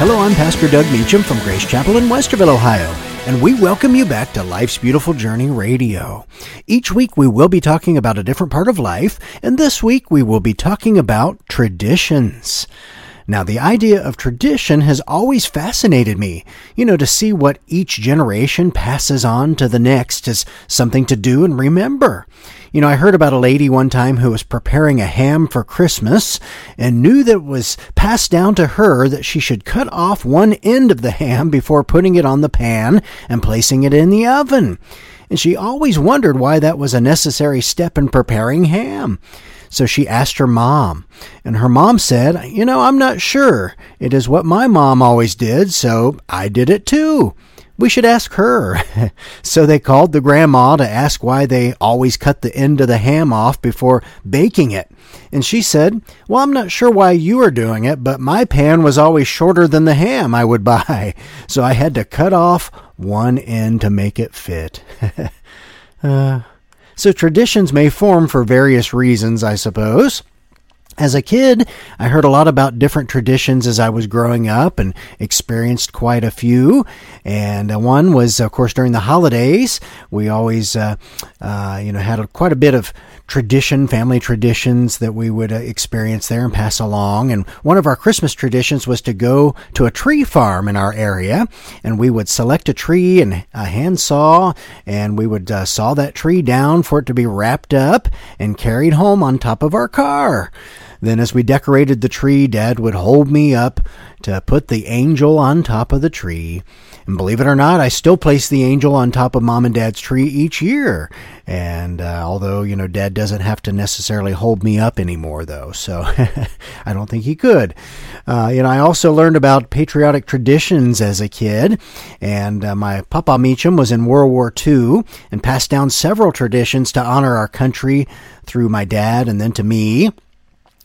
Hello, I'm Pastor Doug Meacham from Grace Chapel in Westerville, Ohio, and we welcome you back to Life's Beautiful Journey Radio. Each week we will be talking about a different part of life, and this week we will be talking about traditions. Now, the idea of tradition has always fascinated me. You know, to see what each generation passes on to the next is something to do and remember. You know, I heard about a lady one time who was preparing a ham for Christmas and knew that it was passed down to her that she should cut off one end of the ham before putting it on the pan and placing it in the oven. And she always wondered why that was a necessary step in preparing ham. So she asked her mom, and her mom said, You know, I'm not sure. It is what my mom always did, so I did it too. We should ask her. so they called the grandma to ask why they always cut the end of the ham off before baking it. And she said, Well, I'm not sure why you are doing it, but my pan was always shorter than the ham I would buy. So I had to cut off one end to make it fit. uh, so traditions may form for various reasons, I suppose. As a kid, I heard a lot about different traditions as I was growing up and experienced quite a few. And uh, one was, of course, during the holidays. We always, uh, uh, you know, had a, quite a bit of tradition, family traditions that we would uh, experience there and pass along. And one of our Christmas traditions was to go to a tree farm in our area, and we would select a tree and a hand saw, and we would uh, saw that tree down for it to be wrapped up and carried home on top of our car. Then, as we decorated the tree, Dad would hold me up to put the angel on top of the tree. And believe it or not, I still place the angel on top of mom and dad's tree each year. And uh, although, you know, dad doesn't have to necessarily hold me up anymore, though, so I don't think he could. Uh, you know, I also learned about patriotic traditions as a kid. And uh, my Papa Meacham was in World War II and passed down several traditions to honor our country through my dad and then to me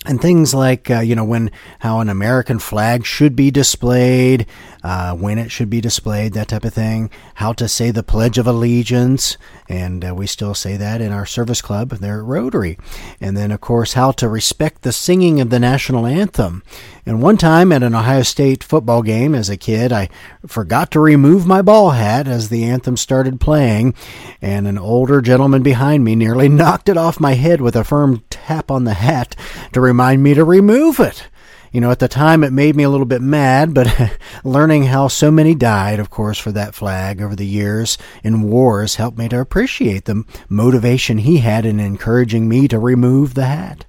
and things like uh, you know when how an American flag should be displayed, uh, when it should be displayed, that type of thing. How to say the Pledge of Allegiance, and uh, we still say that in our service club there at Rotary. And then of course how to respect the singing of the national anthem. And one time at an Ohio State football game as a kid, I forgot to remove my ball hat as the anthem started playing, and an older gentleman behind me nearly knocked it off my head with a firm tap on the hat to remind me to remove it. You know, at the time it made me a little bit mad, but learning how so many died, of course, for that flag over the years in wars helped me to appreciate the motivation he had in encouraging me to remove the hat.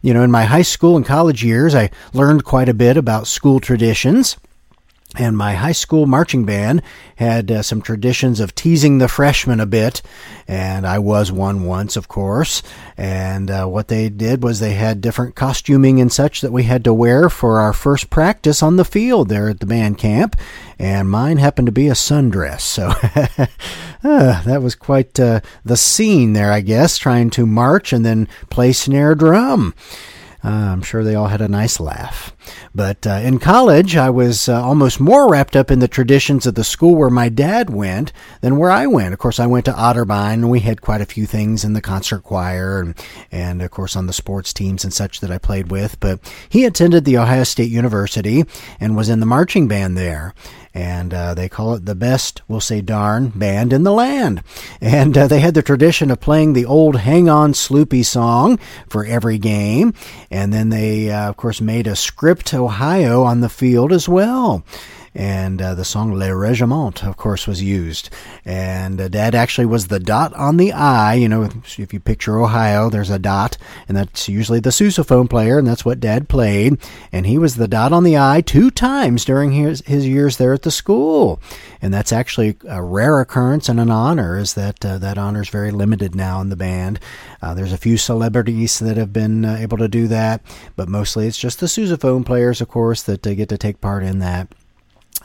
You know, in my high school and college years, I learned quite a bit about school traditions. And my high school marching band had uh, some traditions of teasing the freshmen a bit, and I was one once, of course. And uh, what they did was they had different costuming and such that we had to wear for our first practice on the field there at the band camp. And mine happened to be a sundress, so uh, that was quite uh, the scene there, I guess, trying to march and then play snare drum. Uh, I'm sure they all had a nice laugh. But uh, in college, I was uh, almost more wrapped up in the traditions of the school where my dad went than where I went. Of course, I went to Otterbein, and we had quite a few things in the concert choir and, and of course, on the sports teams and such that I played with. But he attended the Ohio State University and was in the marching band there and uh, they call it the best, we'll say darn, band in the land. And uh, they had the tradition of playing the old Hang On Sloopy song for every game, and then they, uh, of course, made a script Ohio on the field as well and uh, the song Le Regiment, of course, was used. And uh, Dad actually was the dot on the I. You know, if you picture Ohio, there's a dot, and that's usually the sousaphone player, and that's what Dad played. And he was the dot on the I two times during his, his years there at the school. And that's actually a rare occurrence and an honor, is that uh, that honor is very limited now in the band. Uh, there's a few celebrities that have been uh, able to do that, but mostly it's just the sousaphone players, of course, that get to take part in that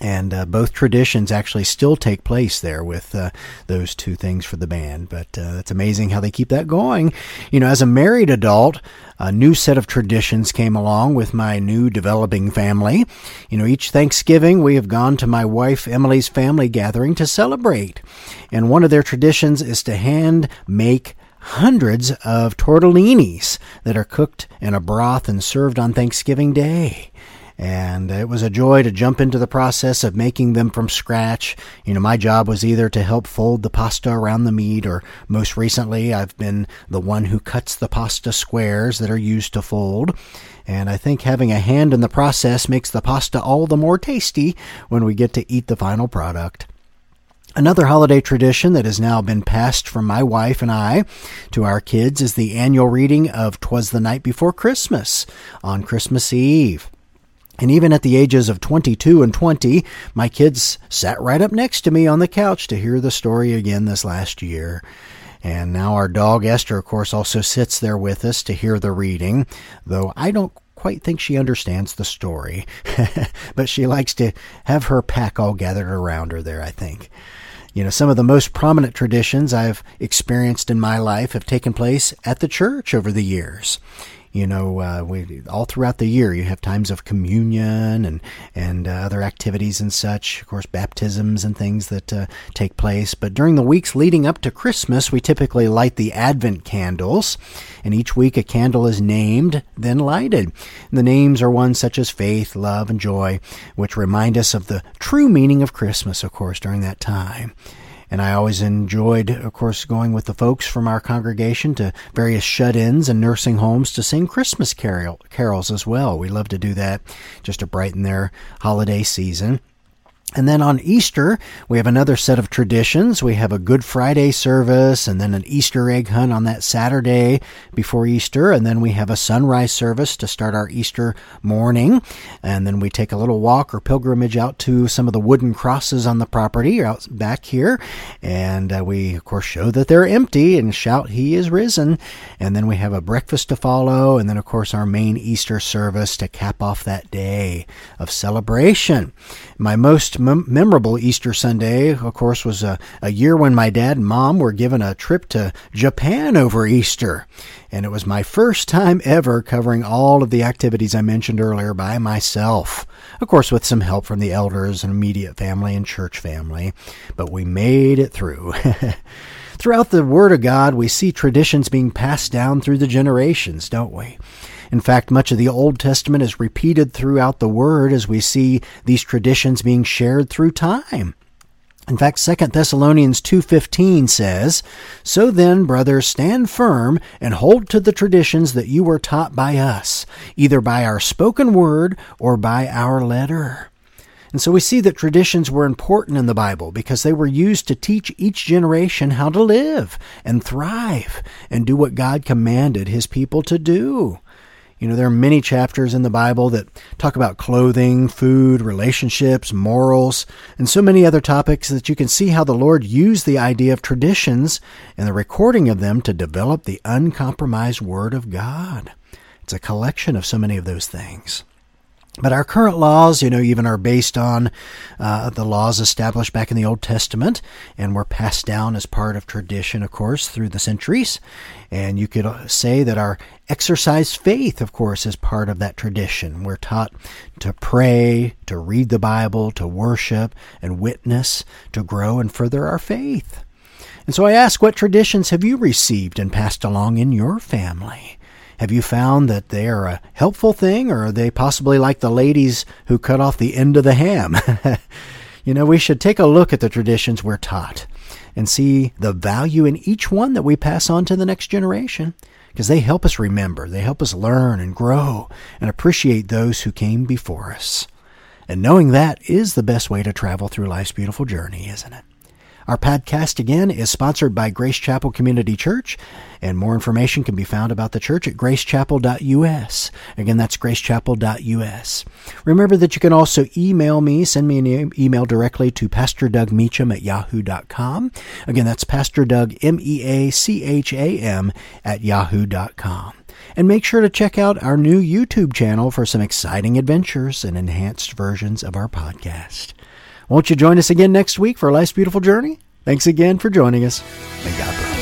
and uh, both traditions actually still take place there with uh, those two things for the band. But uh, it's amazing how they keep that going. You know, as a married adult, a new set of traditions came along with my new developing family. You know, each Thanksgiving we have gone to my wife Emily's family gathering to celebrate, and one of their traditions is to hand make hundreds of tortellinis that are cooked in a broth and served on Thanksgiving Day. And it was a joy to jump into the process of making them from scratch. You know, my job was either to help fold the pasta around the meat, or most recently, I've been the one who cuts the pasta squares that are used to fold. And I think having a hand in the process makes the pasta all the more tasty when we get to eat the final product. Another holiday tradition that has now been passed from my wife and I to our kids is the annual reading of Twas the Night Before Christmas on Christmas Eve. And even at the ages of 22 and 20, my kids sat right up next to me on the couch to hear the story again this last year. And now our dog Esther, of course, also sits there with us to hear the reading, though I don't quite think she understands the story. but she likes to have her pack all gathered around her there, I think. You know, some of the most prominent traditions I've experienced in my life have taken place at the church over the years. You know, uh, we all throughout the year you have times of communion and and uh, other activities and such. Of course, baptisms and things that uh, take place. But during the weeks leading up to Christmas, we typically light the Advent candles, and each week a candle is named, then lighted. And the names are ones such as faith, love, and joy, which remind us of the true meaning of Christmas. Of course, during that time. And I always enjoyed, of course, going with the folks from our congregation to various shut ins and nursing homes to sing Christmas carol- carols as well. We love to do that just to brighten their holiday season. And then on Easter, we have another set of traditions. We have a Good Friday service and then an Easter egg hunt on that Saturday before Easter. And then we have a sunrise service to start our Easter morning. And then we take a little walk or pilgrimage out to some of the wooden crosses on the property out back here. And uh, we, of course, show that they're empty and shout, He is risen. And then we have a breakfast to follow. And then, of course, our main Easter service to cap off that day of celebration. My most mem- memorable Easter Sunday, of course, was a, a year when my dad and mom were given a trip to Japan over Easter. And it was my first time ever covering all of the activities I mentioned earlier by myself. Of course, with some help from the elders and immediate family and church family. But we made it through. Throughout the Word of God, we see traditions being passed down through the generations, don't we? In fact, much of the Old Testament is repeated throughout the Word as we see these traditions being shared through time. In fact, 2 Thessalonians 2:15 says, "So then, brothers, stand firm and hold to the traditions that you were taught by us, either by our spoken word or by our letter." And so we see that traditions were important in the Bible because they were used to teach each generation how to live and thrive and do what God commanded his people to do. You know, there are many chapters in the Bible that talk about clothing, food, relationships, morals, and so many other topics that you can see how the Lord used the idea of traditions and the recording of them to develop the uncompromised Word of God. It's a collection of so many of those things. But our current laws, you know, even are based on uh, the laws established back in the Old Testament and were passed down as part of tradition, of course, through the centuries. And you could uh, say that our exercise faith, of course, is part of that tradition. We're taught to pray, to read the Bible, to worship and witness, to grow and further our faith. And so I ask, what traditions have you received and passed along in your family? Have you found that they are a helpful thing, or are they possibly like the ladies who cut off the end of the ham? you know, we should take a look at the traditions we're taught and see the value in each one that we pass on to the next generation because they help us remember, they help us learn and grow and appreciate those who came before us. And knowing that is the best way to travel through life's beautiful journey, isn't it? Our podcast again is sponsored by Grace Chapel Community Church, and more information can be found about the church at gracechapel.us. Again, that's gracechapel.us. Remember that you can also email me, send me an email directly to Pastor Doug Meacham at yahoo.com. Again, that's Pastor Doug, M E A C H A M, at yahoo.com. And make sure to check out our new YouTube channel for some exciting adventures and enhanced versions of our podcast. Won't you join us again next week for Life's Beautiful Journey? Thanks again for joining us, and God bless.